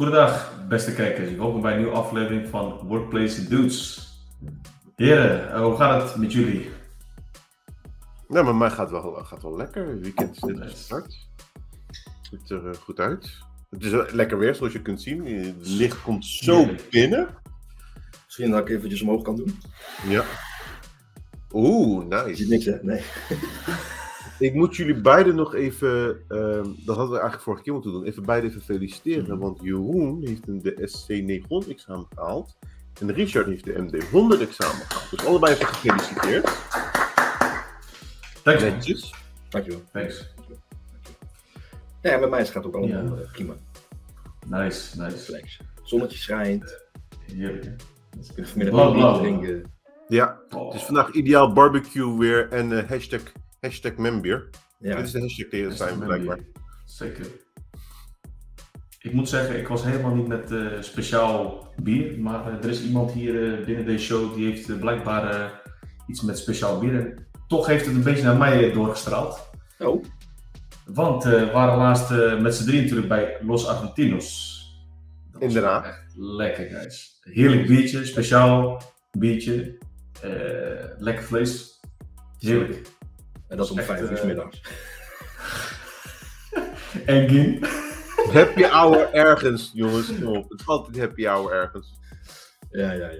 Goedendag, beste kijkers. Welkom bij een nieuwe aflevering van Workplace Dudes. Heren, eh, hoe gaat het met jullie? Nou, met mij gaat wel, gaat wel lekker. Het weekend is net gestart. Ziet er eh, goed uit. Het is eh, lekker weer, zoals je kunt zien. Het licht komt zo binnen. Misschien dat ik eventjes omhoog kan doen. Ja. Oeh, Je nice. ziet niks, hè? Nee. Ik moet jullie beiden nog even, ehm, dat hadden we eigenlijk vorige keer moeten doen, even beiden even feliciteren. Want Jeroen heeft een de SC900 examen gehaald. En Richard heeft de MD100 examen gehaald. Dus allebei even gefeliciteerd. Man. Netjes. Dankjewel. Thanks. Ja, bij mij gaat het ook allemaal Ja. eh, prima. Nice, nice. Zonnetje schijnt. Heerlijk. hè? Je kunt vanmiddag drinken. Ja, Oh, het is vandaag ideaal barbecue weer en eh, hashtag, hashtag membier. Ja. Dit is de hashtag tegen dat zijn blijkbaar. Zeker. Ik moet zeggen, ik was helemaal niet met eh, speciaal bier, maar eh, er is iemand hier eh, binnen deze show die heeft blijkbaar iets met speciaal bier. En toch heeft het een beetje naar mij doorgestraald. Oh, Want eh, we waren laatst met z'n drieën natuurlijk bij Los Argentinos. Dat Inderdaad. Echt lekker, guys. Heerlijk biertje, speciaal biertje. eh, lekker vlees. Heerlijk. En dat is om Echt, vijf uur 's eh, middags. En gin. Happy hour ergens, jongens. Op. Het is altijd happy hour ergens. Ja, ja, ja. ja.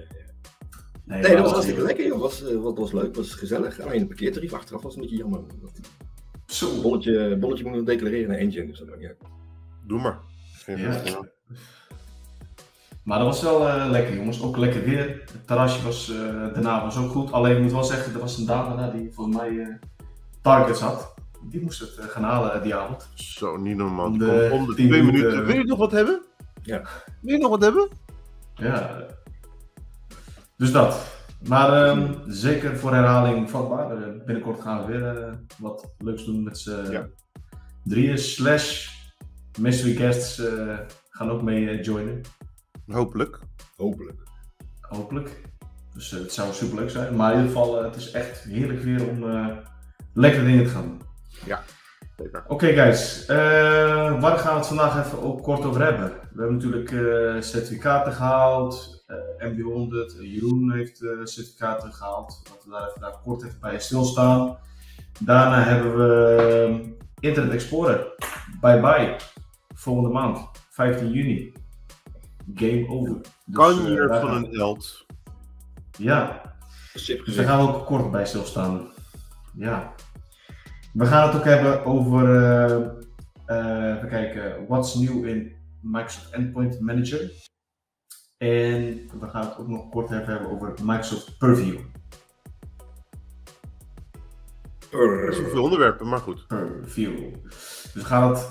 Nee, Nee, dat was hartstikke lekker, joh. Was, eh, wat was leuk, was gezellig. Alleen de parkeertarief achteraf was een beetje jammer. Dat Zo. bolletje, bolletje moet declareren naar engine, dus dat maakt niet uit. Doe maar. Geen Ja. Maar dat was wel eh, lekker, jongens. Ook lekker weer. Het terrasje was, eh, daarna was ook goed. Alleen ik moet wel zeggen, er was een dame daar die voor mij eh, targets had. Die moest het eh, gaan halen eh, die avond. Zo, niet normaal. Om de om twee minuten-. Wil je nog wat hebben? Ja. Wil je nog wat hebben? Ja. Dus dat. Maar ehm, zeker voor herhaling vatbaar. Eh, binnenkort gaan we weer wat leuks doen met z'n Ja. drieën. Slash mystery guests eh, gaan ook mee joinen. Hopelijk. Hopelijk. Hopelijk. Dus het zou super leuk zijn. Maar in ieder geval, het is echt heerlijk weer om eh lekkere dingen te gaan doen. Zeker. Oké guys, eh, waar gaan we het vandaag even ook kort over hebben? We hebben natuurlijk eh, certificaten gehaald, eh MB100, eh, Jeroen heeft eh, certificaten gehaald, dat we daar even daar kort even bij stilstaan. Daarna hebben we Internet Explorer, bye bye, volgende maand, 15 juni. Game over. Dus, Kan hier van een held. Ja, dus daar gaan we ook kort bij stilstaan. Ja. We gaan het ook hebben over, eh, eh, even kijken, what's new in Microsoft Endpoint Manager. En we gaan het ook nog kort even hebben over Microsoft Purview. Er zijn veel onderwerpen, maar goed. Purview. Dus we gaan het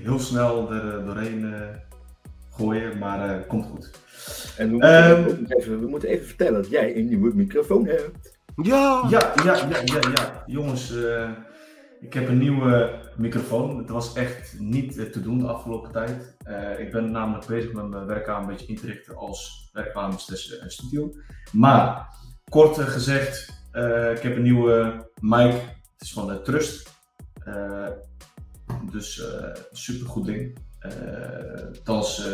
heel snel er eh, doorheen gooien, maar eh komt goed. En we moeten, Ehm, even, we moeten even vertellen dat jij een nieuwe microfoon hebt. Ja! Ja, ja, ja, ja, ja. Jongens, eh, ik heb een nieuwe microfoon. Het was echt niet eh, te doen de afgelopen tijd. Eh, ik ben namelijk bezig met mijn werkkamer een beetje in te richten als werkkamer eh, studio. Maar, kort gezegd, ik heb een nieuwe mic. Het is van de Trust. Dus super goed ding. Althans,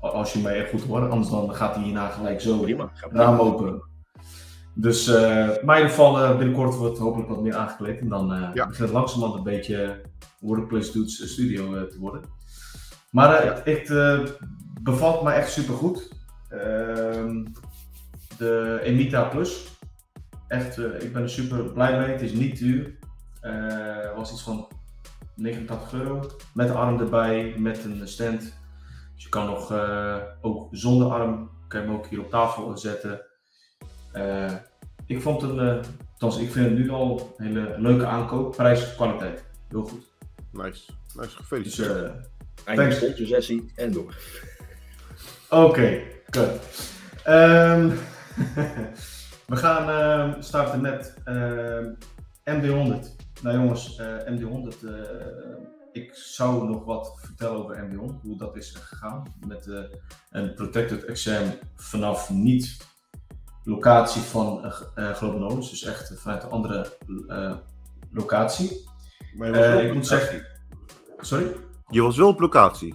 eh, als je mij goed hoort, anders dan gaat hij hierna gelijk zo Prima. Raam open. Dus, maar in ieder geval, eh, binnenkort wordt hopelijk wat meer aangekleed. En dan eh Ja. begint het langzamerhand een beetje Workplace Dudes studio te worden. Maar eh, het, het bevalt mij echt super goed. de Emita Plus. Echt, ik ben er super blij mee. Het is niet duur. Eh was iets van 89 euro. Met arm erbij, met een stand. Dus je kan nog, ook zonder arm, kan je hem ook hier op tafel zetten. Eh, ik vond een, eh, ik vind het nu al een hele leuke aankoop. Prijs, kwaliteit. Heel goed. Nice. Nice, Dus, gefeliciteerd. eh, Einde Thanks. sponsorsessie en door. Oké. Ehm, we gaan ehm, starten met ehm, MD100. Nou jongens, eh, MD100, eh, ik zou nog wat vertellen over MD100, hoe dat is gegaan. Met eh, een protected exam vanaf niet locatie van uh, Global Knowledge, dus echt vanuit een andere eh, locatie. Maar je was Eh, wel ik op moet locatie. zeggen, sorry? Je was wel op locatie.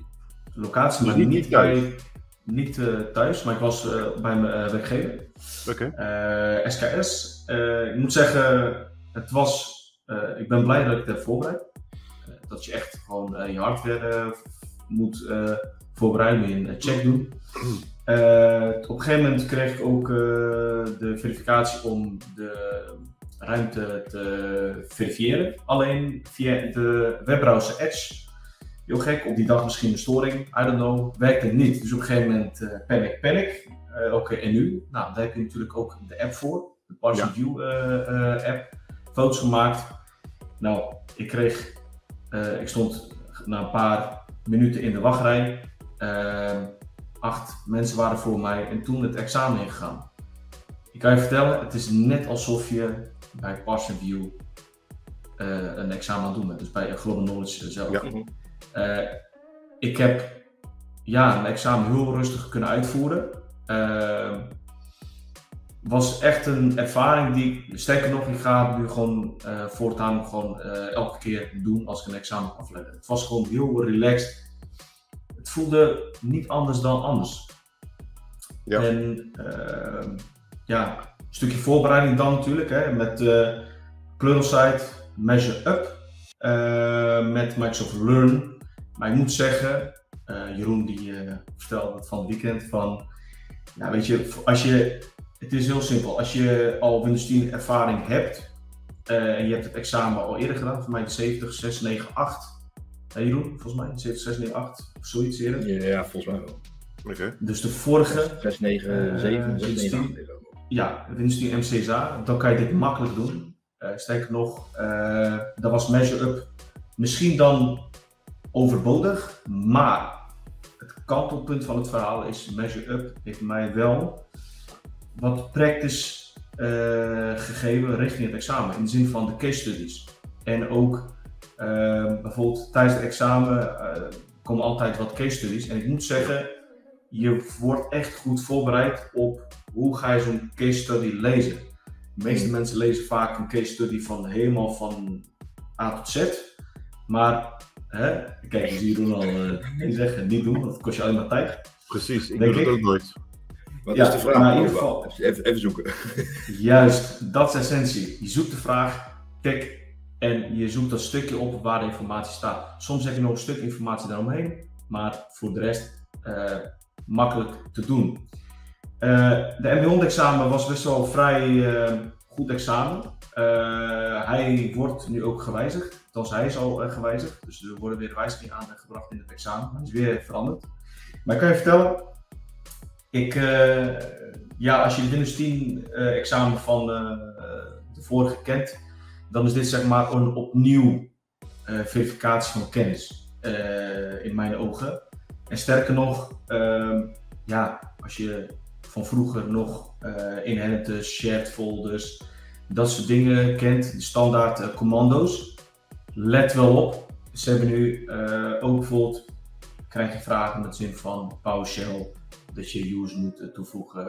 locatie, Dus maar niet niet, thuis? bij, niet eh, thuis, maar ik was eh, bij mijn werkgever. Oké. Eh, SKS. Eh, ik moet zeggen, het was, eh, ik ben blij dat ik het heb voorbereid. Dat je echt gewoon je hardware moet eh, voorbereiden, moet je een check doen. Eh, op een gegeven moment kreeg ik ook eh, de verificatie om de ruimte te verifiëren. Alleen via de webbrowser Edge. Heel gek, op die dag misschien een storing, I don't know, werkte het niet. Dus op een gegeven moment eh, panic, panic. Oké, en nu? Nou, daar heb je natuurlijk ook de app voor, de Partial Ja. View app. Foto's gemaakt. Nou, ik kreeg, ik stond na een paar minuten in de wachtrij. Acht mensen waren voor mij en toen het examen ingegaan. Ik kan je vertellen, het is net alsof je bij Partial View eh, een examen aan het doen bent. Dus bij Global Knowledge zelf. Ja. Mhm. Eh, ik heb ja, mijn examen heel rustig kunnen uitvoeren. Eh, was echt een ervaring die, ik- sterker nog, ik ga nu gewoon eh, voortaan gewoon eh, elke keer doen als ik een examen afleggen. Het was gewoon heel relaxed. Het voelde niet anders dan anders. Ja. En eh, ja, een stukje voorbereiding dan natuurlijk, hè, met uh, Pluralsight, Measure Up, eh, met Microsoft Learn. Maar ik moet zeggen, eh, Jeroen die eh, vertelde het van het weekend van, nou weet je, als je, het is heel simpel, als je al Windows 10 ervaring hebt en je hebt het examen al eerder gedaan, voor mij de 70, 6, 9, 8. Jeroen, volgens mij 70, 6, 9, 8 of zoiets eerder. Ja, ja, volgens mij wel. Oké. Dus de vorige 6, 9, Eh, 7, 6, 9, 8. 16. ja, Windows 10 MCSA, dan kan je dit makkelijk doen. Uh, sterker nog, uh, dat was Measure Up misschien dan overbodig, maar het kantelpunt van het verhaal is Measure Up heeft mij wel wat practice uh, gegeven richting het examen, in de zin van de case studies. En ook uh, bijvoorbeeld tijdens het examen uh, komen altijd wat case studies. En ik moet zeggen, je wordt echt goed voorbereid op hoe ga je zo'n case study lezen. De meeste mm. mensen lezen vaak een case study van helemaal van A tot Z. Maar, hè, kijk, je ziet al uh, zeggen, niet doen, het kost je alleen maar tijd. Precies, ik Denk doe het ook nooit. Wat ja, is de vraag? Maar in ieder geval, even, even zoeken. Juist, dat is essentie. Je zoekt de vraag, kijk, en je zoekt dat stukje op waar de informatie staat. Soms heb je nog een stuk informatie daaromheen, maar voor de rest uh, makkelijk te doen. Uh, de MB100-examen was best wel vrij uh, goed examen. Hij wordt nu ook gewijzigd, althans hij is al gewijzigd. Dus er worden weer wijzigingen aangebracht in het examen. Hij is weer veranderd. Maar ik kan je vertellen, ik, ja, als je de Windows 10 examen van de vorige kent, dan is dit zeg maar een opnieuw verificatie van kennis in mijn ogen. En sterker nog, ja, als je van vroeger nog uh, inherente shared folders, dat soort dingen kent, de standaard commando's. Let wel op, ze hebben nu ook bijvoorbeeld, krijg je vragen met zin van PowerShell, dat je use moet toevoegen,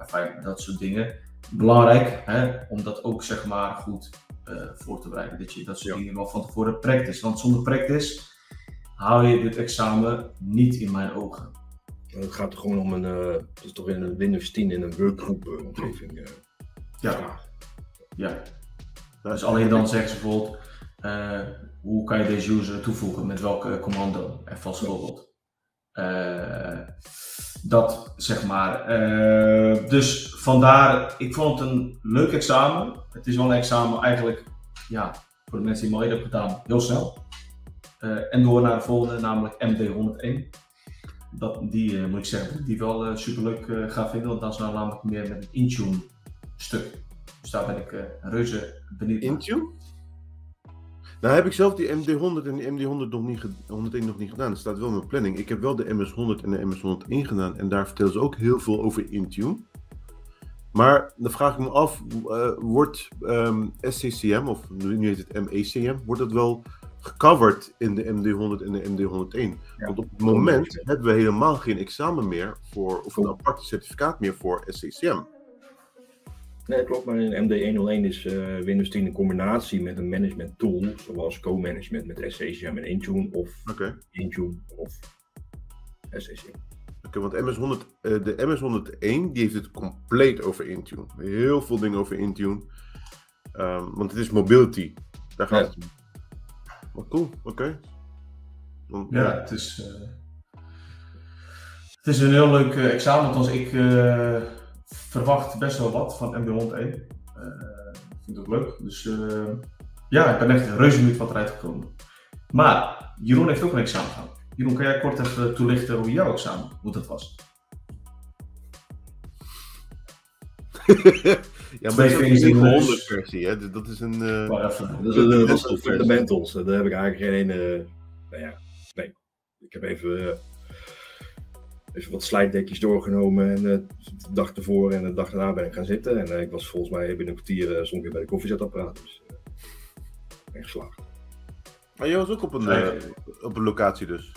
enfin, dat soort dingen. Belangrijk hè, om dat ook zeg maar goed voor te bereiden, dat je dat soort ja. dingen wel van tevoren practice. Want zonder practice haal je dit examen niet in mijn ogen. Het gaat er gewoon om een, uh, het is toch in een Windows 10 in een workgroep uh, omgeving. Ja. ja. Dus alleen dan zeggen ze bijvoorbeeld, hoe kan je deze user toevoegen, met welke commando, even als voorbeeld. dat zeg maar. dus vandaar, ik vond het een leuk examen. Het is wel een examen eigenlijk, ja, voor de mensen die het eerder hebben gedaan, heel snel. en door naar de volgende, namelijk MD101 dat, die uh, moet ik zeggen, die wel uh, super leuk uh, ga vinden, want dat is nou namelijk meer met een Intune stuk. Dus daar ben ik reuze benieuwd naar. Intune? Nou heb ik zelf die MD100 en die MD100 nog niet, 101 nog niet gedaan. Dat staat wel in mijn planning. Ik heb wel de MS100 en de MS101 gedaan en daar vertellen ze ook heel veel over Intune. Maar dan vraag ik me af, wordt um, SCCM, of nu heet het MECM, wordt dat wel gecoverd in de MD100 en de MD101. Ja. Want op het moment hebben we helemaal geen examen meer voor, of een apart certificaat meer voor SCCM. Nee, klopt, maar in MD101 is uh, Windows 10 in combinatie met een management tool, zoals co-management met SCCM en Intune of okay. Intune of SCC. Want MS100, eh, de MS101 die heeft het compleet over Intune. Heel veel dingen over Intune. Ehm, want het is mobility. Daar gaat Ja. het om. Maar cool, oké. Want, Ja, het is, eh, het is een heel leuk eh, examen. Althans, ik eh, verwacht best wel wat van MB101. Eh ik vind het ook leuk. Dus eh, ja, ik ben echt reuze benieuwd wat eruit gekomen. Maar Jeroen heeft ook een examen gehad. Jeroen, kan jij kort even toelichten hoe jouw examen, hoe dat was? ja, maar het is een de. 700 versie, hè? Dat is een... eh, Maar even, Dat is een, dat is Dat een is fundamentals. Daar heb ik eigenlijk geen ene. nou ja, nee. Ik heb even, eh, even wat slijtdekjes doorgenomen en eh, de dag ervoor en de dag daarna ben ik gaan zitten. En eh, ik was volgens mij binnen een kwartier uh, stond ik bij de koffiezetapparaat. Dus uh, echt geslaagd. Maar jij was ook op een, Nee. eh, op een locatie dus?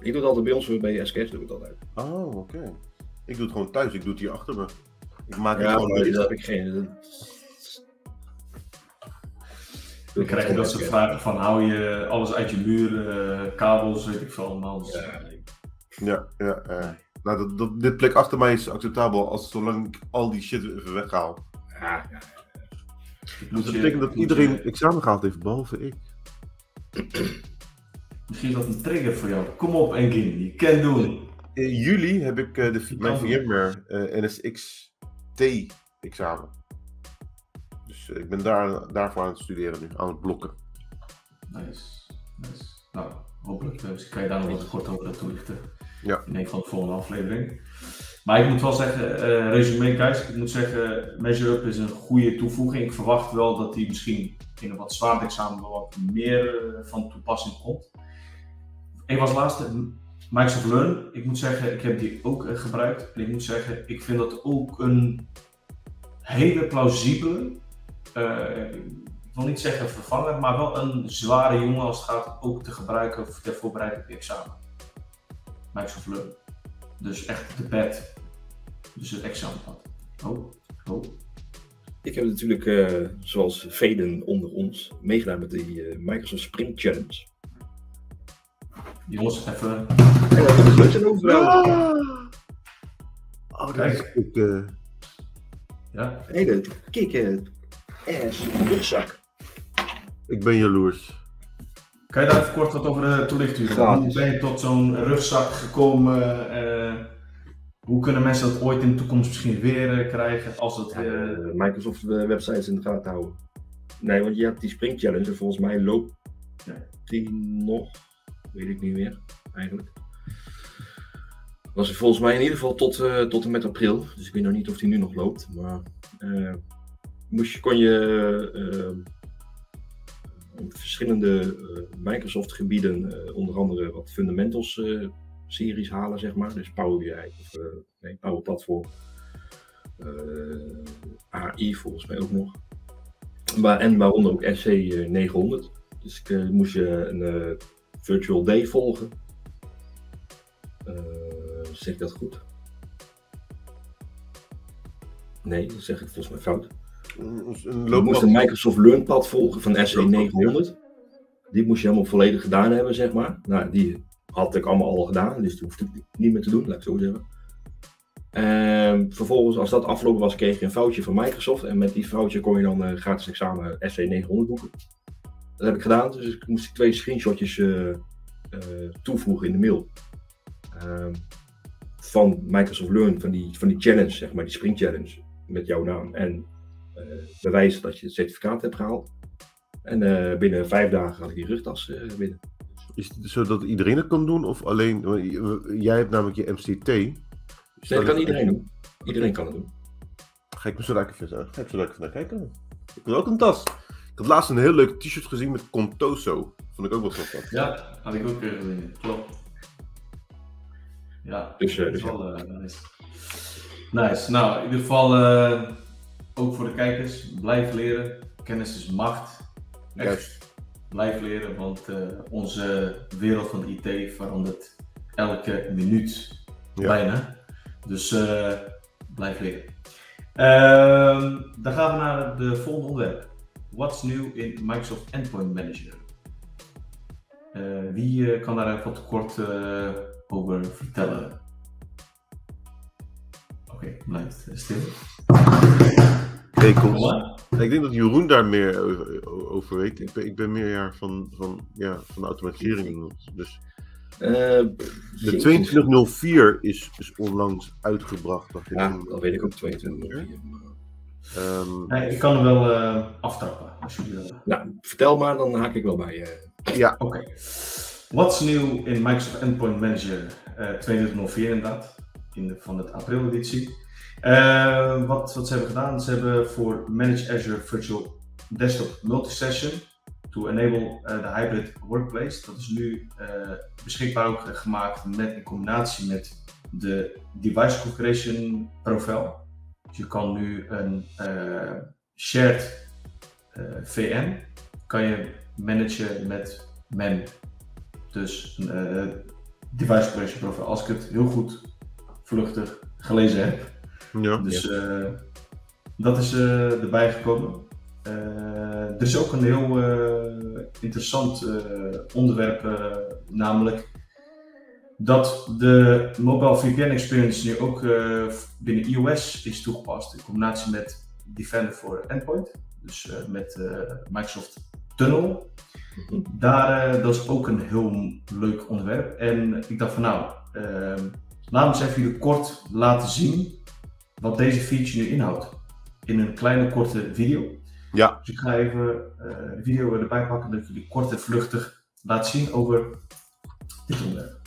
Ik doe het altijd bij ons, bij SKS doe ik het altijd. Oh, oké. Ik doe het gewoon thuis, ik doe het hier achter me. Ik maak het Ja, gewoon maar mee. daar heb ik geen. dat- dan krijg je dat soort vragen van hou je alles uit je muur, eh, kabels, weet ik veel allemaal. Ja, Ja, ja, ja. Nou, dat, dat, dit plek achter mij is acceptabel als zolang ik al die shit even weghaal. ja, ja. Dus dat betekent dat iedereen examen gehaald heeft, behalve ik. Misschien is dat een trigger voor jou. Kom op, Engin, je kan doen. In juli heb ik eh, de, mijn VMware eh, NSX-T examen. Dus eh, ik ben daar, daarvoor aan het studeren nu, aan het blokken. Nice, nice. Nou, hopelijk eh, kan je daar nog wat kort over toelichten. Ja. In een van de volgende aflevering. Maar ik moet wel zeggen, eh resume guys, ik moet zeggen, Measure Up is een goede toevoeging. Ik verwacht wel dat die misschien in een wat zwaarder examen wel wat meer van toepassing komt. Even als laatste, Microsoft Learn. Ik moet zeggen, ik heb die ook eh, gebruikt. En ik moet zeggen, ik vind dat ook een hele plausibele, eh, ik wil niet zeggen vervanger, maar wel een zware jongen als het gaat ook te gebruiken ter voorbereiding op je examen. Microsoft Learn. Dus echt de pad. Dus het examenpad. Oh, oh. Ik heb natuurlijk, eh, zoals velen onder ons, meegedaan met die Microsoft Spring Challenge. Jongens, even. Zijn overal. Oh, dat Kijk. is ook, eh, Ja, Hele kikken, ass, rugzak. ik ben jaloers. Kan je daar even kort wat over eh, toelichten? Hoe ben je tot zo'n rugzak gekomen? Eh, hoe kunnen mensen dat ooit in de toekomst misschien weer eh, krijgen? Als het, Ja, eh, eh, Microsoft eh, websites in de gaten houden. Nee, want je hebt die Spring Challenge en volgens mij loopt Ja. die nog. Weet ik niet meer, eigenlijk. Was er volgens mij in ieder geval tot, eh, tot en met april. Dus ik weet nog niet of die nu nog loopt. Maar eh, moest je, kon je eh, op verschillende Microsoft gebieden, onder andere wat fundamentals series halen, zeg maar. Dus Power BI of nee, Power Platform. AI volgens mij ook nog. En waaronder ook SC 900. Dus ik moest je een virtual day volgen. Eh, zeg ik dat goed? Nee, dat zeg ik volgens mij fout. Je moest een Microsoft LearnPad volgen van SC 900. Die moest je helemaal volledig gedaan hebben, zeg maar. Nou, die had ik allemaal al gedaan, dus die hoefde ik niet meer te doen, laat ik zo zeggen. En vervolgens, als dat afgelopen was, kreeg je een foutje van Microsoft. En met die foutje kon je dan eh, gratis examen SC 900 boeken. Dat heb ik gedaan, dus ik moest twee screenshotjes eh, eh, toevoegen in de mail. Ehm, van Microsoft Learn, van die, van die challenge, zeg maar, die Spring Challenge. Met jouw naam en eh, bewijzen dat je het certificaat hebt gehaald. En eh, binnen vijf dagen had ik die rugtas eh, binnen. Is het zodat iedereen het kan doen? Of alleen, jij hebt namelijk je MCT. Nee, dat kan iedereen doen. Iedereen kan het doen. Ga ik me zo lekker even, ga ik zo lekker naar kijken. Ik wil ook een tas. Ik had laatst een heel leuk t-shirt gezien met Contoso. Vond ik ook wel zo vet. ja, had ik ook weer gezien. Klopt. Ja, Dus, eh, dat is dus wel eh, nice. Nice. Nou, in ieder geval eh, ook voor de kijkers, blijf leren. Kennis is macht. Echt, blijf leren, want eh, onze wereld van IT verandert elke minuut Ja. bijna. Dus eh, blijf leren. Ehm, dan gaan we naar de volgende onderwerp. What's new in Microsoft Endpoint Manager? Eh, wie eh, kan daar even wat kort eh, over vertellen? Oké, blijft stil. Hey, kom. Voilà. Ik denk dat Jeroen daar meer over, over weet. Ik ben, ik ben meer ja, van, van, ja, van de automatisering. Dus Eh, de 2204 is, is onlangs uitgebracht. Ja, dat weet ik ook 22. Ehm, Nee, ik kan hem wel eh, aftrappen als jullie willen. Nou, vertel maar, dan haak ik wel bij. eh. ja, Oké. What's new in Microsoft Endpoint Manager eh 2204 inderdaad, in de, van de april-editie. Eh, wat, wat ze hebben gedaan, ze hebben voor Manage Azure Virtual Desktop Multisession to enable eh, de hybrid workplace. Dat is nu eh, beschikbaar ook gemaakt met, in combinatie met de device configuration profile. Dus je kan nu een eh, shared eh, VM kan je managen met MEM. Dus een eh, device configuration profile. Als ik het heel goed vluchtig gelezen heb. ja. Dus dat is erbij gekomen. Er is ook een heel interessant onderwerp, namelijk dat de mobile VPN experience nu ook eh, binnen iOS is toegepast in combinatie met Defender for Endpoint, dus eh, met eh, Microsoft Tunnel. Daar, dat is ook een heel leuk onderwerp. En ik dacht van nou, eh, laat eens even jullie kort laten zien wat deze feature nu inhoudt. In een kleine korte video. Ja. Dus ik ga even de video erbij pakken dat ik jullie kort en vluchtig laat zien over dit onderwerp.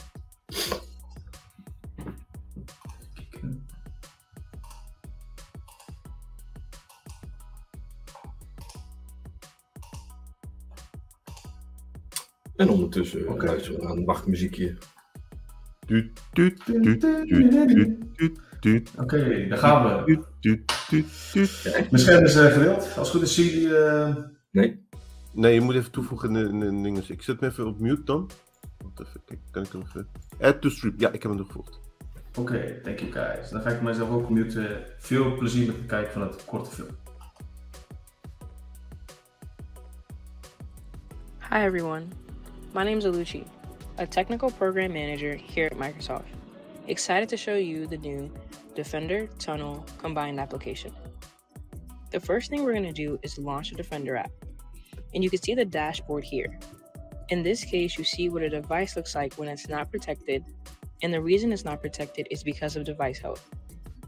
En ondertussen Oké. luisteren we naar een wachtmuziekje. Oké, daar gaan we. Mijn scherm is eh, gedeeld. Als het goed is, zien jullie. eh, Nee? Nee, je moet even toevoegen in de, in de dingen. Ik zet hem even op mute dan. Wacht even, kijk, kan ik hem even... Add to stream. Ja, ik heb hem toegevoegd. Oké, thank you guys. Dan ga ik mijzelf ook muten. Veel plezier met het kijken van het korte film. Hi everyone, my name is Alucci, a technical program manager here at Microsoft. Excited to show you the new Defender Tunnel combined application. The first thing we're going to do is launch the Defender app. And you can see the dashboard here. In this case, you see what a device looks like when it's not protected. And the reason it's not protected is because of device health.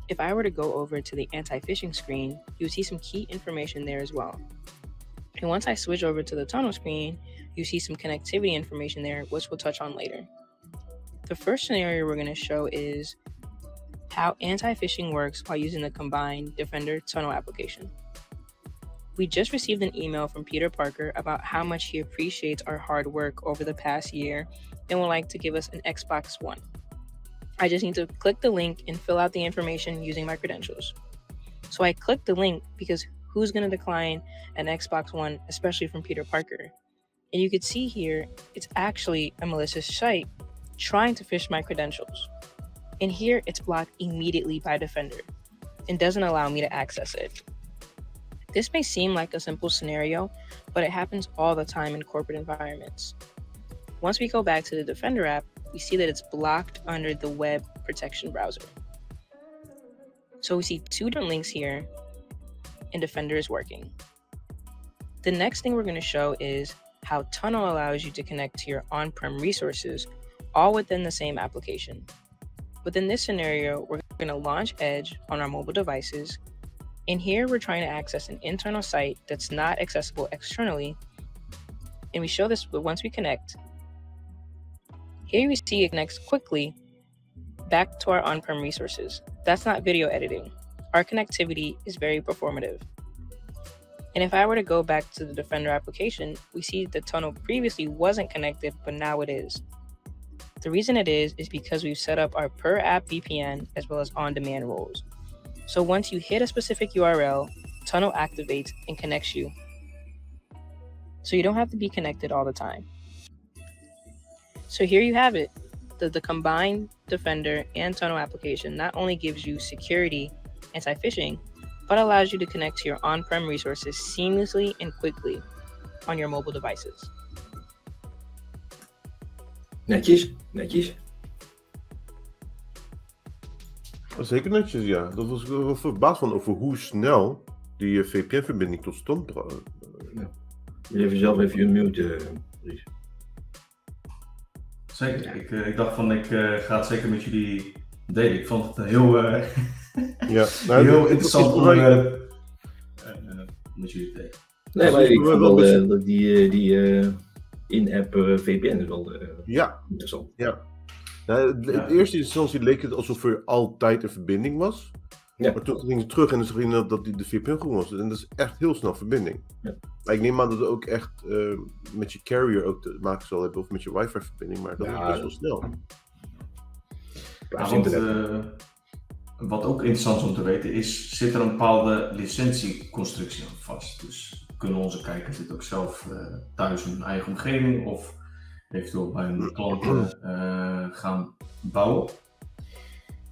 If I were to go over to the anti phishing screen, you would see some key information there as well. And once I switch over to the tunnel screen, you see some connectivity information there, which we'll touch on later. The first scenario we're going to show is how anti phishing works while using the combined Defender Tunnel application. We just received an email from Peter Parker about how much he appreciates our hard work over the past year and would like to give us an Xbox One. I just need to click the link and fill out the information using my credentials. So I clicked the link because who's going to decline an Xbox One, especially from Peter Parker? And you could see here, it's actually a malicious site trying to fish my credentials. And here it's blocked immediately by Defender and doesn't allow me to access it. This may seem like a simple scenario, but it happens all the time in corporate environments. Once we go back to the Defender app, we see that it's blocked under the web protection browser. So we see two different links here, and Defender is working. The next thing we're going to show is how Tunnel allows you to connect to your on prem resources all within the same application. Within this scenario, we're going to launch Edge on our mobile devices. And here we're trying to access an internal site that's not accessible externally. And we show this once we connect. Here we see it connects quickly back to our on prem resources. That's not video editing. Our connectivity is very performative. And if I were to go back to the Defender application, we see the tunnel previously wasn't connected, but now it is. The reason it is is because we've set up our per app VPN as well as on demand roles. So once you hit a specific URL, Tunnel activates and connects you. So you don't have to be connected all the time. So here you have it. The, the combined Defender and Tunnel application not only gives you security, anti phishing, but allows you to connect to your on prem resources seamlessly and quickly on your mobile devices. Netjes, netjes. Zeker netjes, ja. Dat was ik wel verbaasd van over hoe snel die eh, VPN-verbinding tot stand bracht. Even zelf even je mute, eh, Ries. Zeker. Ik, eh, ik dacht van, ik eh, ga het zeker met jullie delen. Ik vond het een heel, eh, Ja, nou, heel interessant eh, eh, met jullie te delen. Nee, Dat maar ik vond wel eh, dat die, eh, die eh, in-app eh, VPN is wel eh, Ja, interessant. ja. Nou, in Ja. eerste instantie leek het alsof er altijd een verbinding was. Ja. Maar toen ging ze terug en ze gingen dat die de VPN groen was. En dat is echt heel snel verbinding. Ja. Maar ik neem aan dat het ook echt eh, met je carrier ook te maken zal hebben. Of met je wifi verbinding. Maar dat Ja, is best wel snel. Ja, want, eh, wat ook interessant is om te weten is, zit er een bepaalde licentieconstructie aan vast? Dus kunnen onze kijkers dit ook zelf eh, thuis in hun eigen omgeving of eventueel bij hun klanten eh, gaan bouwen?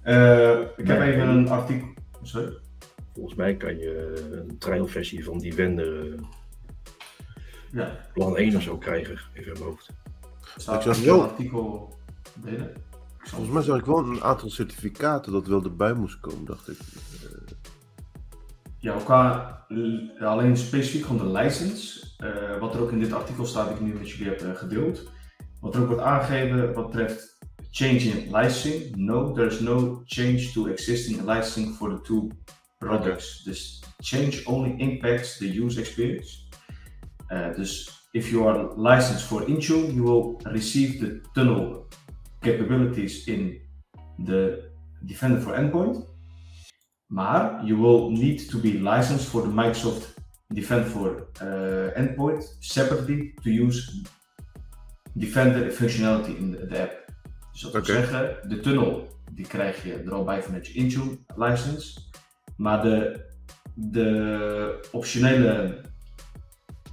Eh, ik heb even een artikel. Sorry? Volgens mij kan je een trialversie van die Wender eh, Ja, plan 1 of zo krijgen, even in mijn hoofd. staat Ik zag een wel- artikel delen? Volgens mij zag ik wel een aantal certificaten dat wel erbij moest komen, dacht ik. Eh, Ja, elkaar alleen specifiek van de license. eh, wat er ook in dit artikel staat, ik nu met jullie heb eh, gedeeld. Wat er ook wordt aangegeven wat betreft change in licensing. No, there is no change to existing licensing for the two products. Dus change only impacts the user experience. Eh, dus if you are licensed for Intune, you will receive the tunnel capabilities in the Defender for Endpoint. Maar you will need to be licensed for the Microsoft Defender for uh, Endpoint separately to use Defender functionality in de, de app. Dus dat wil zeggen, de tunnel die krijg je er al bij vanuit je Intune license. Maar de, de optionele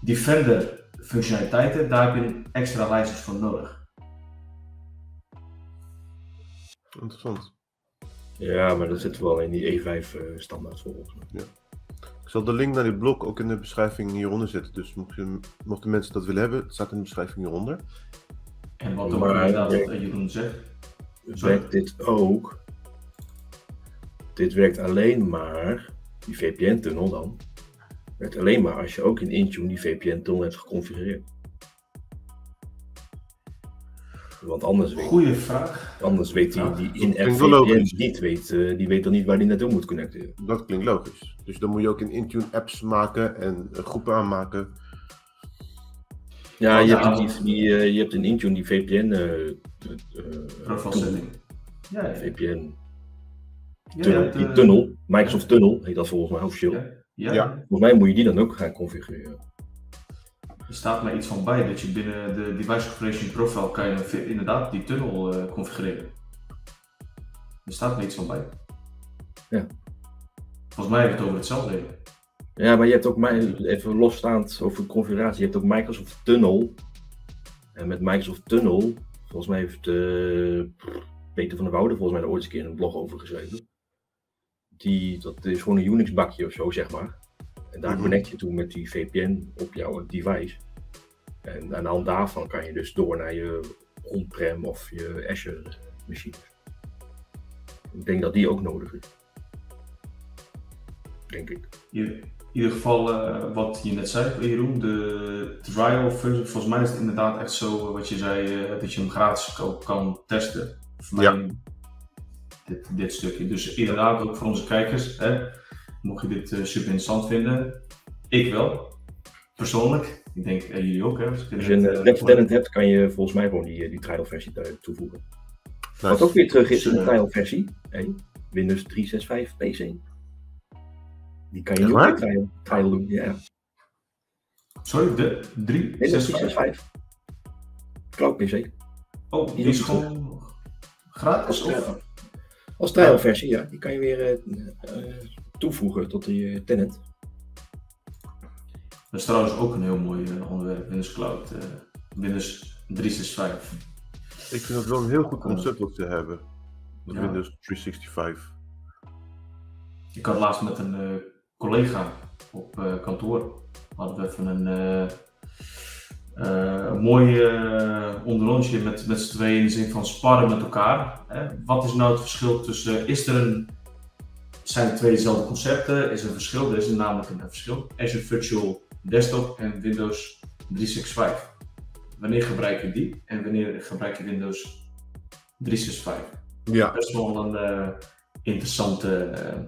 Defender functionaliteiten, daar heb je een extra license voor nodig. interessant. Ja, maar dat zit wel in die E5 eh, standaard volgens mij. Ik zal de link naar dit blog ook in de beschrijving hieronder zetten. Dus mocht je, mochten mensen dat willen hebben, het staat in de beschrijving hieronder. En wat Maar- inderdaad wat eh, Jeroen zegt, Werkt dit ook? Dit werkt alleen maar, die VPN-tunnel dan, werkt alleen maar als je ook in Intune die VPN-tunnel hebt geconfigureerd. Want anders weet, goede vraag. anders weet die, Ja, die dat in-app klinkt wel VPN logisch. niet, weet, eh, die weet dan niet waar die naartoe moet connecteren. Dat klinkt logisch. Dus dan moet je ook in Intune apps maken en groepen aanmaken. Ja, je, Ja, hebt, die, die, eh, je hebt in Intune die VPN, eh, eh. Ja, ja. VPN Ja, tunnel, ja, die tunnel, Microsoft Tunnel heet dat volgens mij officieel. Ja, ja, Ja. Volgens mij moet je die dan ook gaan configureren. Er staat mij iets van bij dat je binnen de device configuration profile kan je inderdaad die tunnel eh, configureren. Er staat me iets van bij. Ja. Volgens mij hebben we het over hetzelfde. Ja, maar je hebt ook, even losstaand over configuratie, je hebt ook Microsoft Tunnel. En met Microsoft Tunnel, volgens mij heeft eh, Peter van der Woude volgens mij er ooit eens een keer een blog over geschreven. Die, dat is gewoon een Unix bakje of zo, zeg maar. En daar Mhm. connect je toe met die VPN op jouw device. En aan de hand daarvan kan je dus door naar je on-prem of je Azure machines. Ik denk dat die ook nodig is. Denk ik. In ieder geval, eh, wat je net zei, Jeroen, de trial version, volgens mij is het inderdaad echt zo, eh, wat je zei, eh, dat je hem gratis kan, kan testen. Voor Ja. mij dit, dit stukje. Dus inderdaad, ook voor onze kijkers, hè, mocht je dit eh, super interessant vinden, ik wel, persoonlijk. Ik denk eh, jullie ook, hè. Als, ik je een Red Tenant hebt, kan je volgens mij gewoon die, die trial versie daar toevoegen. Wat ook weer terug is in de Dus, trial versie. Hey, Windows 365 PC. Die kan je ook weer trial, trial doen. Ja. Sorry, de 3, Windows 6, 365. Cloud PC. Oh, die is gewoon gratis? Als, Of? als trial versie, ja. Die kan je weer eh, eh, toevoegen tot die eh, tenant. Dat is trouwens ook een heel mooi eh, onderwerp, Windows Cloud, eh, Windows 365. Ik vind dat wel een heel goed concept wat ze hebben. Dat Ja. Windows 365. Ik had laatst met een eh, collega op eh, kantoor, hadden we even een, eh, eh, een mooi eh onderrondje met, met z'n tweeën in de zin van sparren met elkaar. Hè? Wat is nou het verschil tussen, is er een het zijn twee dezelfde concepten. Er is een verschil, er is namelijk een verschil. Azure Virtual Desktop en Windows 365. Wanneer gebruik je die en wanneer gebruik je Windows 365? Ja, Dat is wel een eh, interessante eh,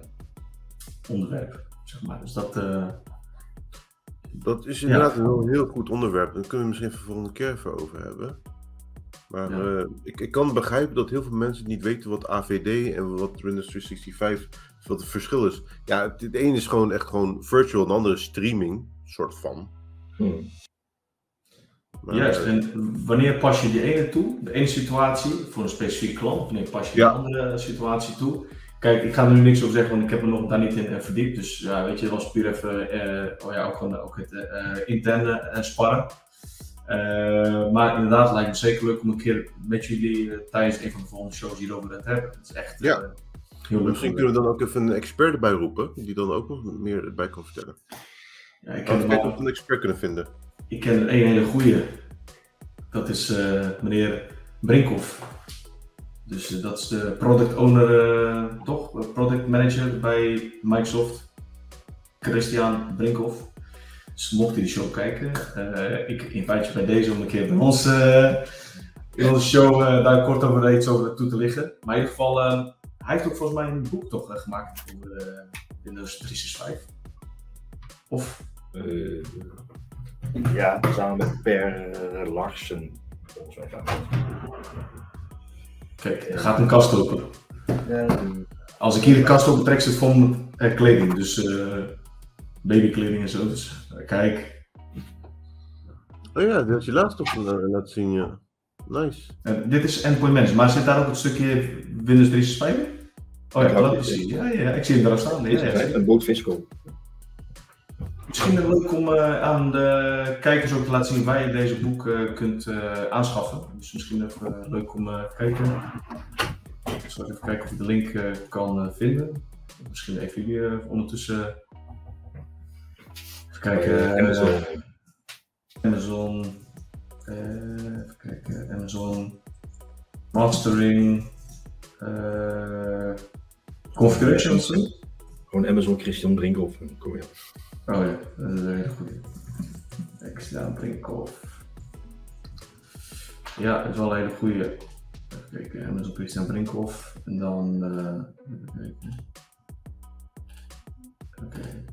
onderwerp, zeg maar. Dus dat, eh, dat is inderdaad een heel, goed onderwerp. Daar kunnen we misschien even de volgende keer even over hebben. Maar Ja. ik, ik kan begrijpen dat heel veel mensen niet weten wat AVD en wat Windows 365, wat het verschil is. Ja, het, het ene is gewoon echt gewoon virtual, en de andere is streaming, soort van. Hmm. Maar, Juist, eh, en wanneer pas je die ene toe, de ene situatie, voor een specifieke klant, wanneer pas je Ja. de andere situatie toe? Kijk, ik ga er nu niks over zeggen, want ik heb me nog daar niet in verdiept. Dus ja, weet je, dat was puur even, eh, oh ja, ook, gewoon, ook het eh, interne sparren. Eh, maar inderdaad, lijkt me zeker leuk om een keer met jullie tijdens een van de volgende shows hierover te hebben. Het is echt Ja. Heel leuk. misschien kunnen we dan ook even een expert erbij roepen, die dan ook nog meer erbij kan vertellen. Ja, ik, al- ook een expert kunnen vinden. ik ken er één hele goeie. Dat is eh, meneer Brinkhoff. Dus eh, dat is de product owner, eh, toch? Product manager bij Microsoft. Christian Brinkhoff. Dus mocht hij de show kijken, eh, ik invite je bij deze om een keer bij ons eh, in onze show eh, daar kort over iets over toe te liggen. Maar in ieder geval, hij heeft ook volgens mij een boek toch eh, gemaakt over eh, Windows 365. Of Eh, ja, samen met Per Larsen. Volgens mij gaat het. kijk, er gaat een kast open. Als ik hier de kast open trek, zit vol met eh, kleding. Dus eh, babykleding en zo. Dus kijk. Oh ja, dat had je laatst toch la- laten zien, ja. Nice. Eh, dit is Endpoint Management. Maar zit daar ook het stukje Windows 365 in? Oh ja, Ja, dat precies. Ja, ja, ik zie hem daar staan. Ja, ja, een boot fiscal. Misschien leuk om eh, aan de kijkers ook te laten zien waar je deze boek eh, kunt eh, aanschaffen. Dus misschien even leuk om eh, te kijken. Ik zal even kijken of ik de link eh, kan vinden. Misschien even jullie ondertussen. Even kijken. Amazon. Amazon. Eh, even kijken. Amazon. Mastering. eh configurations. Gewoon Amazon Christian Brinkhoff. Kom je. Oh ja, dat is een hele goede. Extra Brinkhoff. Ja, dat is wel een hele goede. Even kijken, Amazon Christian Brinkhoff. En dan. eh even kijken. Oké.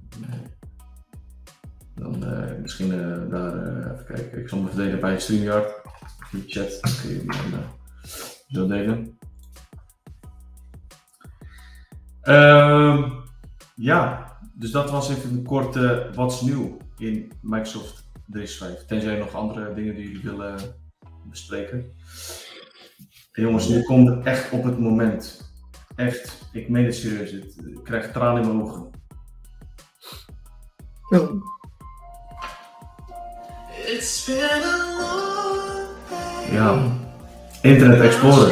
Dan eh, misschien eh, daar eh, even kijken. Ik zal me verdelen bij StreamYard. Die chat die dan zo delen. Ehm, ja, dus dat was even een korte wat is nieuw in Microsoft 365. Tenzij nog andere dingen die jullie willen bespreken. En jongens, nu komt het echt op het moment. Echt, ik meen het serieus. Ik krijg tranen in mijn ogen. It's been a long day. Ja, Internet Explorer.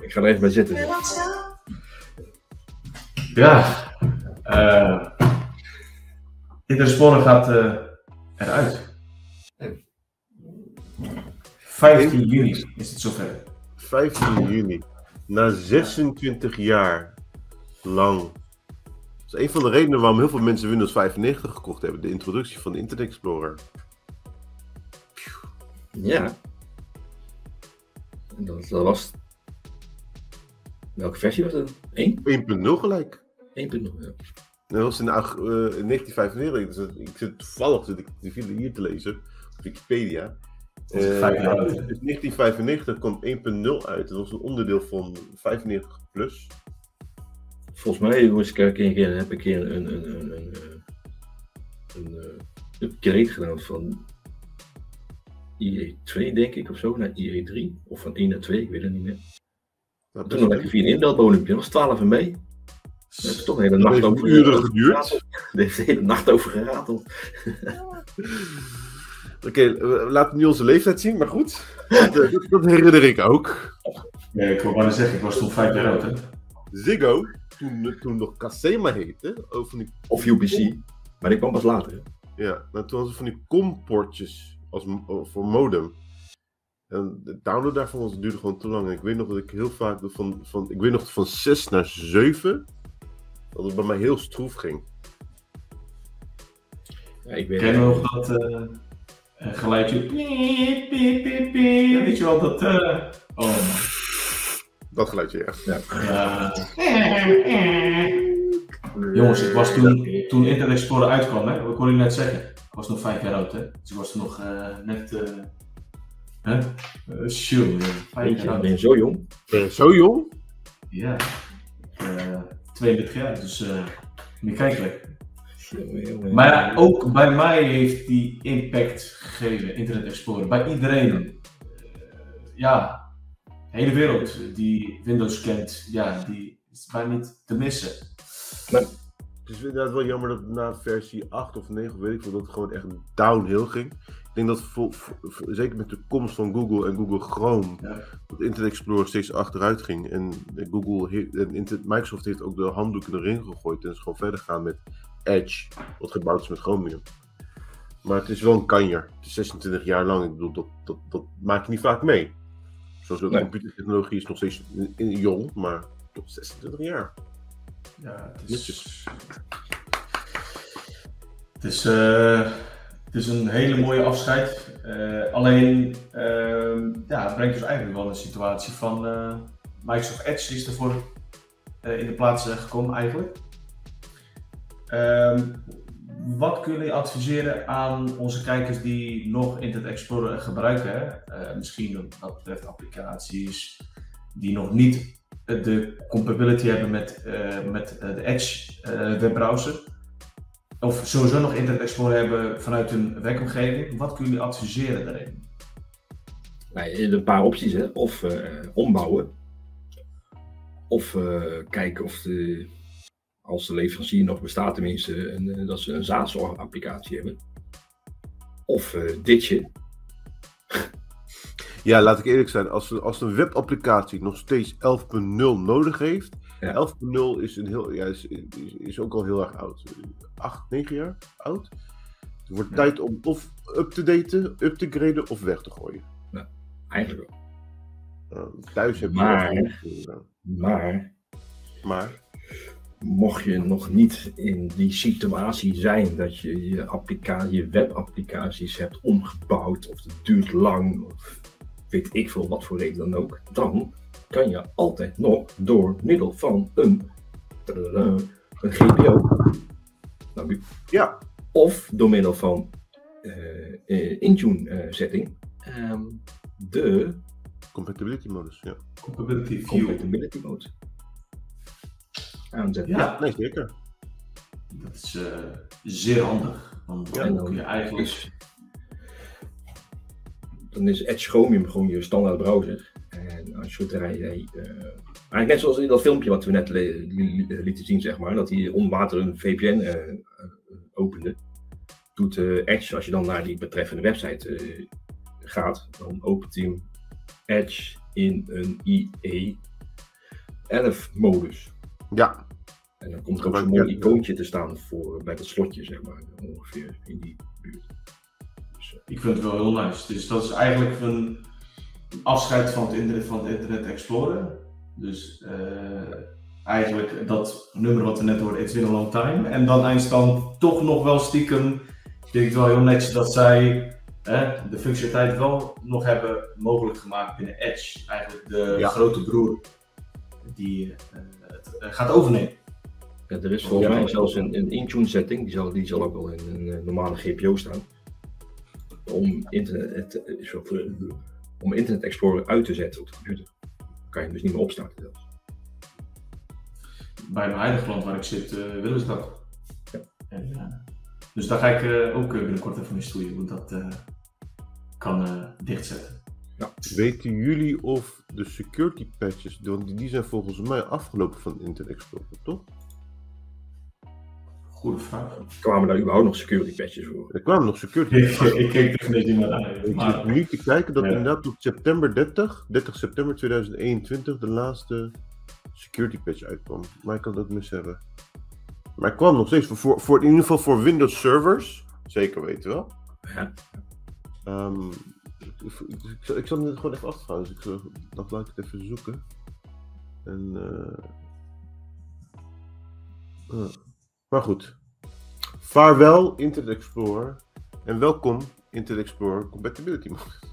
Ik ga er even bij zitten. Ja, eh Internet Explorer gaat eh, eruit. 15 juni is het zover. 15 juni. Na 26 jaar lang. Dat is een van de redenen waarom heel veel mensen Windows 95 gekocht hebben. De introductie van de Internet Explorer. Ja. En Dat, dat was. Welke versie was dat? 1? 1.0 gelijk. 1.0. Ja. Dat was in, ach- eh, in 1995. Dus ik zit toevallig zit ik die video hier te lezen. Op Wikipedia. Eh, dus hè? 1995 kwam 1.0 uit. Dat was een onderdeel van 95 plus. Volgens mij moest ik een keer, heb ik een keer een, een, een, een, eh, een, eh, upgrade gedaan van IE2 denk ik of zo naar IE3 of van 1 naar 2, ik weet het niet meer. Dat Toen nog lekker via een inbelbodempje, dat was 12 MB. Dat heeft toch de hele Dat nacht over uren geduurd. Dat heeft de hele nacht over gerateld. Oké, eh, laten we nu onze leeftijd zien, maar goed. dat, dat- dat herinner ik ook. Ja, ik wil maar zeggen, ik was toen 5 jaar oud. Hè? Ziggo, toen, toen nog Casema heette, van die, Of UPC, maar die kwam pas later. hè. ja, nou, toen hadden ze van die comportjes als, mo- voor modem. En de download daarvan was, duurde gewoon te lang. En ik weet nog dat ik heel vaak van, van, ik weet nog van 6 naar 7 Dat het bij mij heel stroef ging. Ja, ik weet Ken je nog dat eh, eh, geluidje? Piep, piep, piep, piep. Weet je wel dat. eh, Oh. Dat geluidje, ja. Ja. Jongens, ik was toen, toen Internet Explorer uitkwam, hè? ik hoorde je net zeggen. Was nog vijf jaar oud, hè? Dus ik was nog eh, net. eh hè? Uh, sure, ja. vijf jaar ben oud. je zo jong? Ben je zo jong? Ja. Eh 32 jaar, dus eh moet je kijken. lekker. Maar ja, ook bij mij heeft die impact gegeven, Internet Explorer. Bij iedereen. Eh, ja, de hele wereld die Windows kent, ja, die is bijna niet te missen. Het is inderdaad wel jammer dat na versie 8 of 9, of weet ik veel, dat het gewoon echt downhill ging. Ik denk dat zeker met de komst van Google en Google Chrome, Ja. dat Internet Explorer steeds achteruit ging. En Google, en Microsoft heeft ook de handdoeken erin gegooid en is gewoon verder gaan met Edge, wat gebouwd is met Chromium. Maar het is wel een kanjer. Het is 26 jaar lang. Ik bedoel, dat, dat, dat maak je niet vaak mee. Zoals de Nee. computertechnologie is nog steeds jong, maar toch 26 jaar. Ja, het is. Het is, eh, is een hele mooie afscheid. Eh, alleen ehm, ja, het brengt dus eigenlijk wel een situatie van eh, Microsoft Edge is ervoor in de plaats gekomen eigenlijk. Ehm, wat kunnen jullie adviseren aan onze kijkers die nog Internet Explorer gebruiken? Misschien wat betreft applicaties die nog niet de compatibility hebben met, eh, met eh, de Edge eh, webbrowser. Of sowieso nog Internet Explorer hebben vanuit hun werkomgeving. Wat kunnen jullie adviseren daarin? Nou, een paar opties, hè. Of ombouwen. Of kijken of de, als de leverancier nog bestaat tenminste, en, eh, dat ze een zaadzorgapplicatie hebben. Of ditchen. Ja, laat ik eerlijk zijn. Als, een- als een webapplicatie nog steeds 11.0 nodig heeft. Ja. 11.0 is, een heel, ja, is, is, is ook al heel erg oud. 8, 9 jaar oud. Het wordt Ja. tijd om of up te daten, up te graden of weg te gooien. Eigenlijk wel. Uh, thuis heb je Maar- gedaan. Maar Maar mocht je nog niet in die situatie zijn dat je je, applica je webapplicaties hebt omgebouwd, of het duurt lang, of weet ik veel wat voor reden dan ook, dan kan je altijd nog door middel van een, een GPO, ja, of door middel van eh, eh, Intune eh, setting, ehm, de compatibility modus. Ja, Compatibility View. compatibility mode aanzetten. Ja, nee, zeker. dat is eh, zeer handig. Want Ja, dan dan kun je eigenlijk. Dan is Edge Chromium gewoon je standaard browser. En als zodra jij, eh, eigenlijk net zoals in dat filmpje wat we net li- li- lieten zien, zeg maar, dat hij onder water een VPN eh, eh, opende, doet eh, Edge, als je dan naar die betreffende website eh, gaat, dan opent hij hem Edge in een IE11 modus. Ja, En dan komt er ook zo'n mooi icoontje te staan voor, bij dat slotje, zeg maar, ongeveer in die buurt. Dus, eh, Ik vind het wel heel nice. Dus dat is eigenlijk een afscheid van het internet, van het Internet Explorer. Dus eh, eigenlijk dat nummer wat we net hoorden, It's been a long time. En dan eindstand toch nog wel stiekem, vind ik het wel heel netjes dat zij hè, de functionaliteit wel nog hebben mogelijk gemaakt binnen Edge. Eigenlijk de Ja. grote broer die eh, het gaat overnemen. Ja, er is volgens Ja. mij zelfs een, een Intune setting, die zal, die zal ook wel in een normale GPO staan. Om internet, het, eh, eh, om Internet Explorer uit te zetten op de computer. Dan kan je hem dus niet meer opstarten. zelfs. bij mijn huidige land waar ik zit, eh, willen ze dat. Ja. En, dus daar ga ik eh, ook binnenkort even mee stoeien, hoe dat eh, kan eh, dichtzetten. weten jullie of de security patches, want die- die zijn volgens mij afgelopen van Internet Explorer, toch? Goede vraag. Kwamen daar überhaupt nog security patches voor? Er kwamen nog security ik, patches. ik keek er niet meer naar. Ik zit Maar, nu te kijken dat Ja. inderdaad tot september 30, 30 september 2021, de laatste security patch uitkwam. Maar ik kan dat mis hebben. Maar het kwam nog steeds, voor, voor, in ieder geval voor Windows servers, zeker weten wel. Ja. Ehm, ik, ik, ik, zal- ik zal het gewoon even afvragen, dus ik zal, dat laat ik het even zoeken. En, eh, Ja. Maar goed. Vaarwel Internet Explorer. En welkom Internet Explorer Compatibility Mode.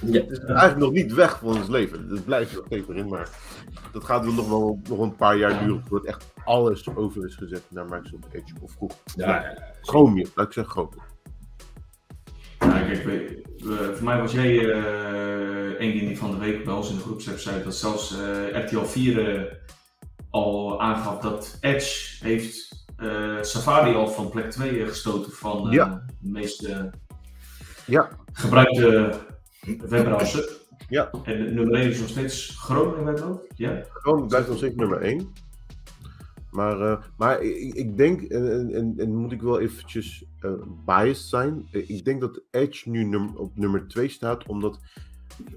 Ja. Het is eigenlijk nog niet weg van ons leven. Dat blijft er nog steeds in. Maar dat gaat wel nog wel nog een paar jaar duren voordat echt alles over is gezet naar Microsoft Edge of Google. Ja, ja. Chromium, laat ik zeggen Chromium. Kijk, voor mij was jij eh een die van de week bij ons in de groepsapp zei dat zelfs eh, RTL 4 eh, al aangaf dat Edge heeft eh, Safari al van plek 2 gestoten van eh, Ja. de meeste Ja. gebruikte webbrowser. Ja. En nummer 1 is nog steeds Chrome in mijn hoofd. Ja. Chrome blijft nog steeds nummer 1. Maar, eh, maar ik, ik denk, en, en, en, moet ik wel eventjes eh, biased zijn. Eh, Ik denk dat Edge nu num- op nummer 2 staat, omdat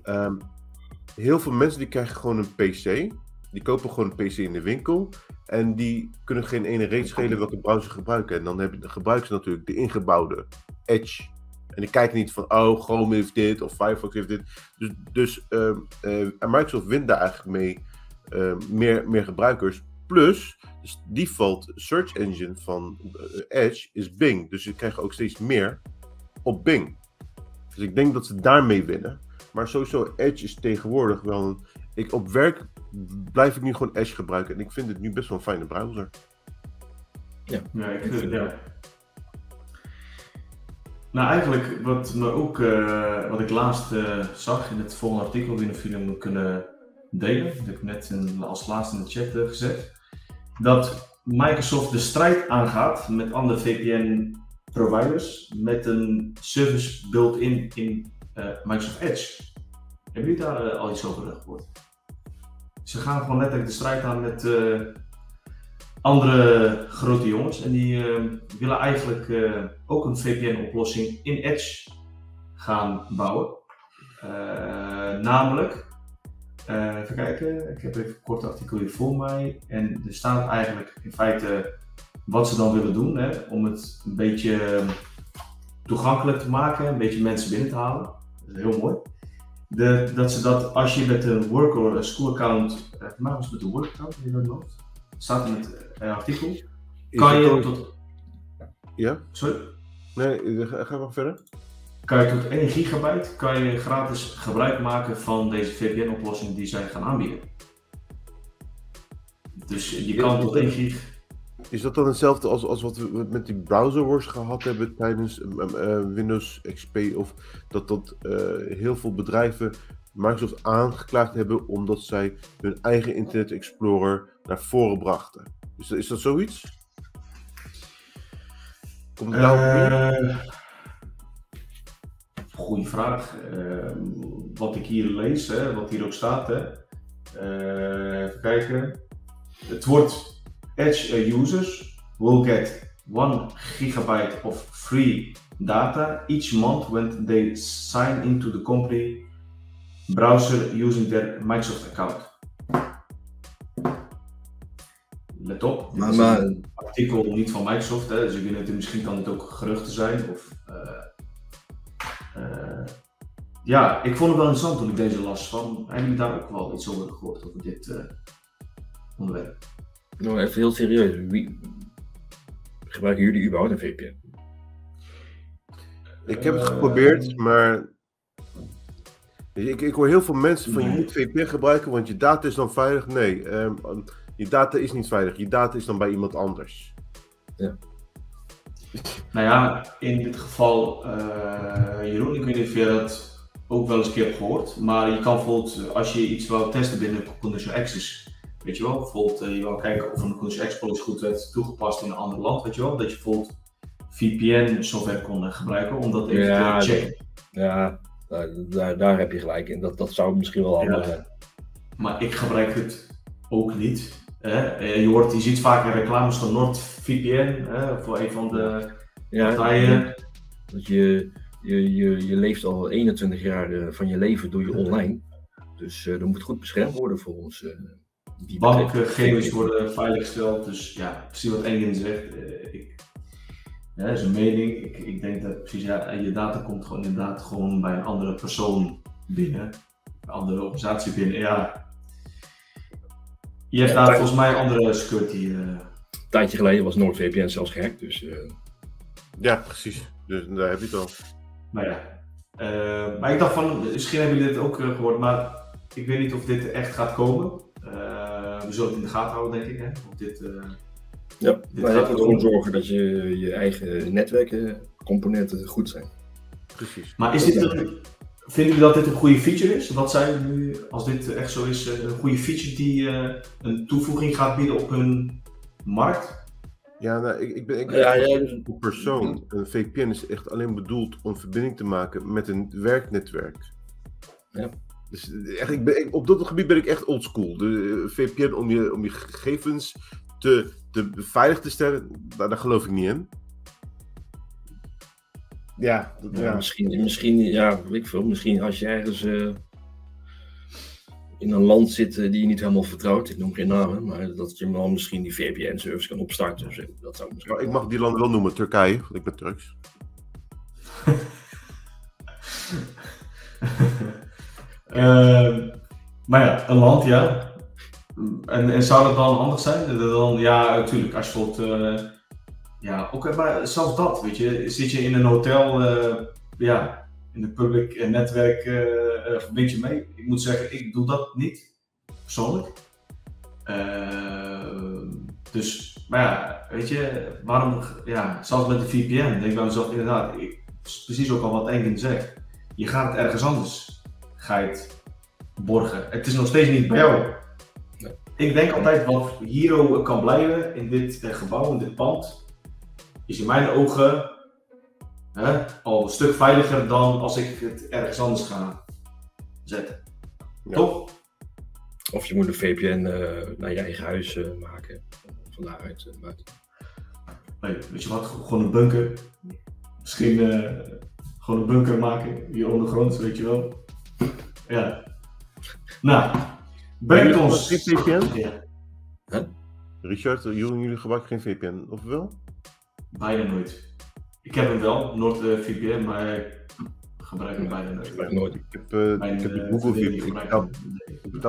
ehm, heel veel mensen die krijgen gewoon een PC. Die kopen gewoon een PC in de winkel. En die kunnen geen ene reet schelen welke browser gebruiken. En dan gebruiken ze natuurlijk de ingebouwde Edge. En die kijken niet van, oh, Chrome heeft dit of Firefox heeft dit. Dus, dus ehm, eh, Microsoft wint daar eigenlijk mee eh, meer, meer gebruikers. Plus, dus default search engine van eh, Edge is Bing. Dus je krijgt ook steeds meer op Bing. Dus ik denk dat ze daarmee winnen. Maar sowieso, Edge is tegenwoordig wel een... Ik, op werk blijf ik nu gewoon Edge gebruiken. En ik vind het nu best wel een fijne browser. Ja, ik vind ja. Nou, eigenlijk wat, me ook, eh, wat ik laatst eh, zag in het volgende artikel, die nog jullie moet kunnen delen, dat heb ik net in- als laatste in de chat eh, gezet, dat Microsoft de strijd aangaat met andere VPN-providers met een service built-in in eh, Microsoft Edge. Hebben jullie daar al iets over gehoord? Ze gaan gewoon letterlijk de strijd aan met eh, andere grote jongens. En die eh, willen eigenlijk eh, ook een VPN-oplossing in Edge gaan bouwen. Namelijk, even kijken, ik heb even een kort artikel hier voor mij. En er staat eigenlijk in feite wat ze dan willen doen hè, om het een beetje toegankelijk te maken, een beetje mensen binnen te halen. Dat is heel mooi. De, dat ze dat als je met een work or een school account, uh, maar was het met een work account in hoofd, staat in het eh, artikel, Is kan je tot, Ja? sorry, Nee, ga, ga maar verder. kan je tot 1 gigabyte kan je gratis gebruik maken van deze VPN-oplossing die zij gaan aanbieden. Dus je kan tot 1 gig. Is dat dan hetzelfde als, als wat we met die browser wars gehad hebben tijdens eh, Windows XP? Of dat, dat eh, heel veel bedrijven Microsoft aangeklaagd hebben omdat zij hun eigen Internet Explorer naar voren brachten? Is, dat- is dat zoiets? Komt het? Eh, Goeie vraag. Wat ik hier lees, hè, wat hier ook staat. Hè. Even kijken. Het wordt Edge eh, users will get 1 gigabyte of free data each month when they sign into the company browser using their Microsoft account. Let op, dit Maar- is maar- een artikel niet van Microsoft, hè, dus ik weet niet, misschien kan het ook geruchten zijn. Of, eh, eh, ja, ik vond het wel interessant toen ik deze las. Van, hebben jullie daar ook wel iets over gehoord, over dit onderwerp? Nou, even heel serieus. Wie... Gebruiken jullie überhaupt een VPN? Ik heb het geprobeerd, maar. Ik, ik hoor heel veel mensen van je moet VPN gebruiken, want je data is dan veilig. Nee, ehm, je data is niet veilig. Je data is dan bij iemand anders. Nou ja, in dit geval, eh, Jeroen, ik weet niet of je dat ook wel eens een keer hebt gehoord, maar je kan bijvoorbeeld, eh, als je iets wil testen binnen Condition Access, weet je wel, bijvoorbeeld eh, je wil kijken of een policy goed werd toegepast in een ander land, weet je wel, dat je bijvoorbeeld VPN software kon eh, gebruiken om dat even Ja, te checken. Ja, daar, daar, daar heb je gelijk in. Dat, dat zou misschien wel handig Ja. zijn. Maar ik gebruik het ook niet. Hè? Eh, Je, hoort, je ziet vaak in reclames van NordVPN, hè, voor een van de Ja, partijen. dat je, je, je, je leeft al 21 jaar van je leven doe je online. Dus eh dat moet goed beschermd worden voor ons. Die Bankgegevens worden veiliggesteld, dus ja, precies wat Engin zegt. eh, ik, ja, dat is een mening. Ik, ik denk dat precies, ja, je data komt gewoon inderdaad gewoon bij een andere persoon binnen, een andere organisatie binnen. Ja. Je hebt Ja, daar maar- volgens mij andere security. eh, tijdje geleden was NordVPN zelfs gehackt. Dus eh, Ja, precies. Dus daar heb je het al. Nou ja. Eh, maar ik dacht van, misschien hebben jullie dit ook eh, gehoord, maar ik weet niet of dit echt gaat komen. We zullen het in de gaten houden, denk ik. Hè? Of dit, eh, ja, Dit maar je gaat moet gewoon zorgen dat je je eigen netwerkcomponenten goed zijn. Precies. Maar is dit een, vinden jullie dat dit een goede feature is? Wat zijn nu, als dit echt zo is, eh, een goede feature die eh, een toevoeging gaat bieden op hun markt? Ja, nou, ik, ik ben, ik ben Ja, ja, een dus- persoon. Een VPN is echt alleen bedoeld om verbinding te maken met een werknetwerk. Ja. Dus eh, echt, ik ben, ik- op dat gebied ben ik echt oldschool. De eh, VPN om je, om je gegevens te, te veilig te stellen, daar, daar geloof ik niet in. Ja, dat, Ja, ja. Misschien, misschien, ja, weet ik veel, misschien als je ergens eh, in een land zit die je niet helemaal vertrouwt, ik noem geen namen, maar dat je dan misschien die VPN-service kan opstarten zo. Dat zou misschien. Maar ik mag die landen wel noemen, Turkije, want ik ben Turks. Ehm, maar ja, een land, ja. En, en zou dat dan handig zijn? Dan, ja, natuurlijk. Als je bijvoorbeeld, eh, ja, ook maar zelfs dat, weet je. Zit je in een hotel, eh, ja, in een public eh, netwerk, eh, verbind je mee. Ik moet zeggen, ik doe dat niet, persoonlijk. Ehm, dus, maar ja, weet je, waarom, ja, zelfs met de VPN, denk ik bij mezelf inderdaad, precies ook al wat Engin zegt. Je gaat ergens anders, ga je het borgen. Het is nog steeds niet bij jou. Nee. Ik denk altijd wat Hero kan blijven in dit eh, gebouw, in dit pand, is in mijn ogen hè, al een stuk veiliger dan als ik het ergens anders ga zetten. Ja. Toch? Of je moet een VPN eh, naar je eigen huis eh, maken. Van daaruit buiten. Nee, weet je wat, gewoon een bunker. Misschien eh, gewoon een bunker maken hier ondergronds, weet je wel. Ja. Nou, brengt Jullie ons. gebruiken geen VPN? Ja, Richard, jullie, jullie gebruiken geen VPN, of wel? bijna nooit. Ik heb hem wel, NordVPN, maar ik gebruik hem bijna nooit. Ik nooit. Ik heb, eh, Mijn, ik heb de eh, Google VPN. Ik betaal,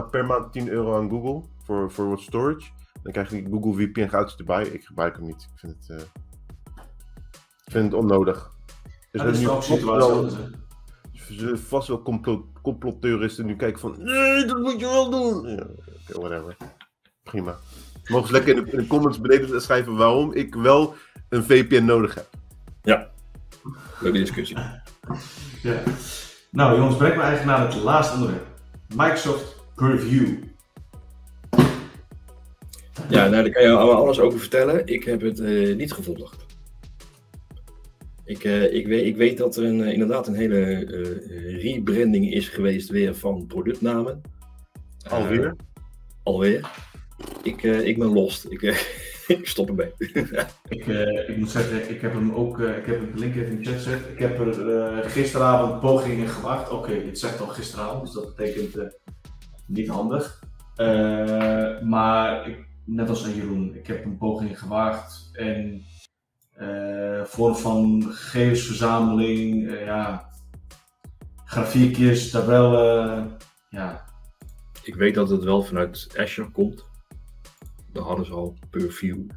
ik per maand 10 euro aan Google voor, voor wat storage. Dan krijg je die Google VPN gratis erbij. Ik gebruik hem niet. Ik vind het, eh, ik vind het onnodig. Dus Ja, dat is wel een situatie zullen vast wel complot, complottheoristen nu kijken van nee, dat moet je wel doen. Ja, oké, whatever. Prima. Mogen ze lekker in de, in de comments beneden schrijven waarom ik wel een VPN nodig heb. Leuke discussie. Ja. Nou jongens, breng me eigenlijk naar het laatste onderwerp. Microsoft Purview. Ja, nou, daar kan je allemaal alles over vertellen. Ik heb het eh, niet gevolgd. Ik, eh, ik, weet, ik weet dat er een, eh, inderdaad een hele eh, rebranding is geweest weer van productnamen. Alweer. alweer. Ik, ik ben lost. Ik, ik stop ermee. Ik, ik moet zeggen, ik heb hem ook, ik heb het link even in de chat gezet. Ik heb er gisteravond pogingen gewaagd. Oké, het zegt al gisteravond, dus dat betekent niet handig. Maar ik, net als aan Jeroen, ik heb een poging gewaagd en vorm van gegevensverzameling, eh, ja, grafiekjes, tabellen, ja, Ik weet dat het wel vanuit Azure komt. Daar hadden ze al Purview.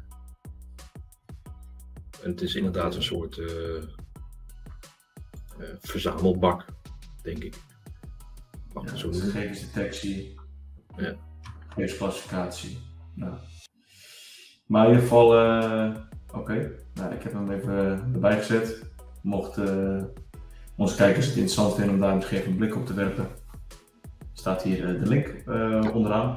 En het is inderdaad een soort eh, eh, verzamelbak, denk ik. Mag ja zo gegevensdetectie, Ja. gegevensclassificatie. Ja. Maar in ieder geval, eh, oké, nou, ik heb hem even erbij gezet. Mocht eh, onze kijkers het interessant vinden om daar misschien even een blik op te werpen, staat hier eh, de link eh, onderaan.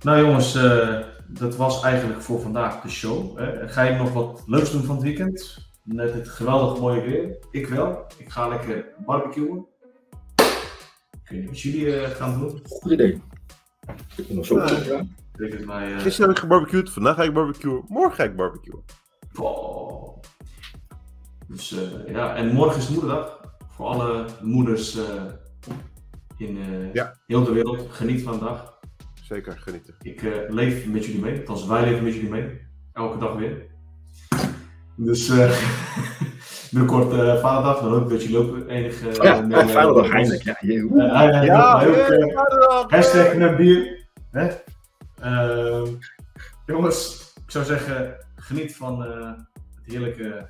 Nou jongens, eh, dat was eigenlijk voor vandaag de show. hè. Ga je nog wat leuks doen van het weekend? Net het geweldig mooie weer. Ik wel. Ik ga lekker barbecuen. Niet wat jullie gaan doen. Goed idee. Ik nog zo Ja. goed gedaan. Ik denk het mij. eh, Gisteren heb ik gebarbecued, vandaag ga ik barbecuen, morgen ga ik barbecuen. Wow. Dus eh, ja, en morgen is moederdag. Voor alle moeders eh, in eh, Ja. heel de wereld. Geniet van de dag. Zeker, genieten. Ik eh, leef met jullie mee. Althans, wij leven met jullie mee. Elke dag weer. Dus eh binnenkort eh vaderdag. Dan hoop ik dat jullie ook enige... Oh ja, eh, ja, mee- vaderdag eindelijk. Ja, hij- hij ook, eh, vaderdag! Hashtag naar bier. Hè? Ehm, jongens, ik zou zeggen, geniet van eh, het heerlijke,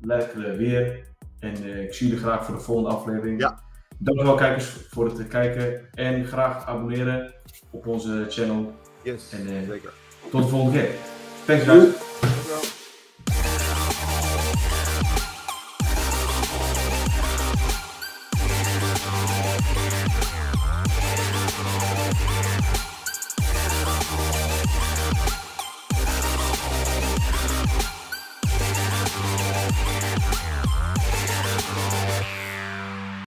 lekkere weer. En eh, ik zie jullie graag voor de volgende aflevering. Ja. Dankjewel kijkers voor het kijken. En graag abonneren op onze channel. Yes, En, eh, zeker. Tot de volgende keer. Thanks guys.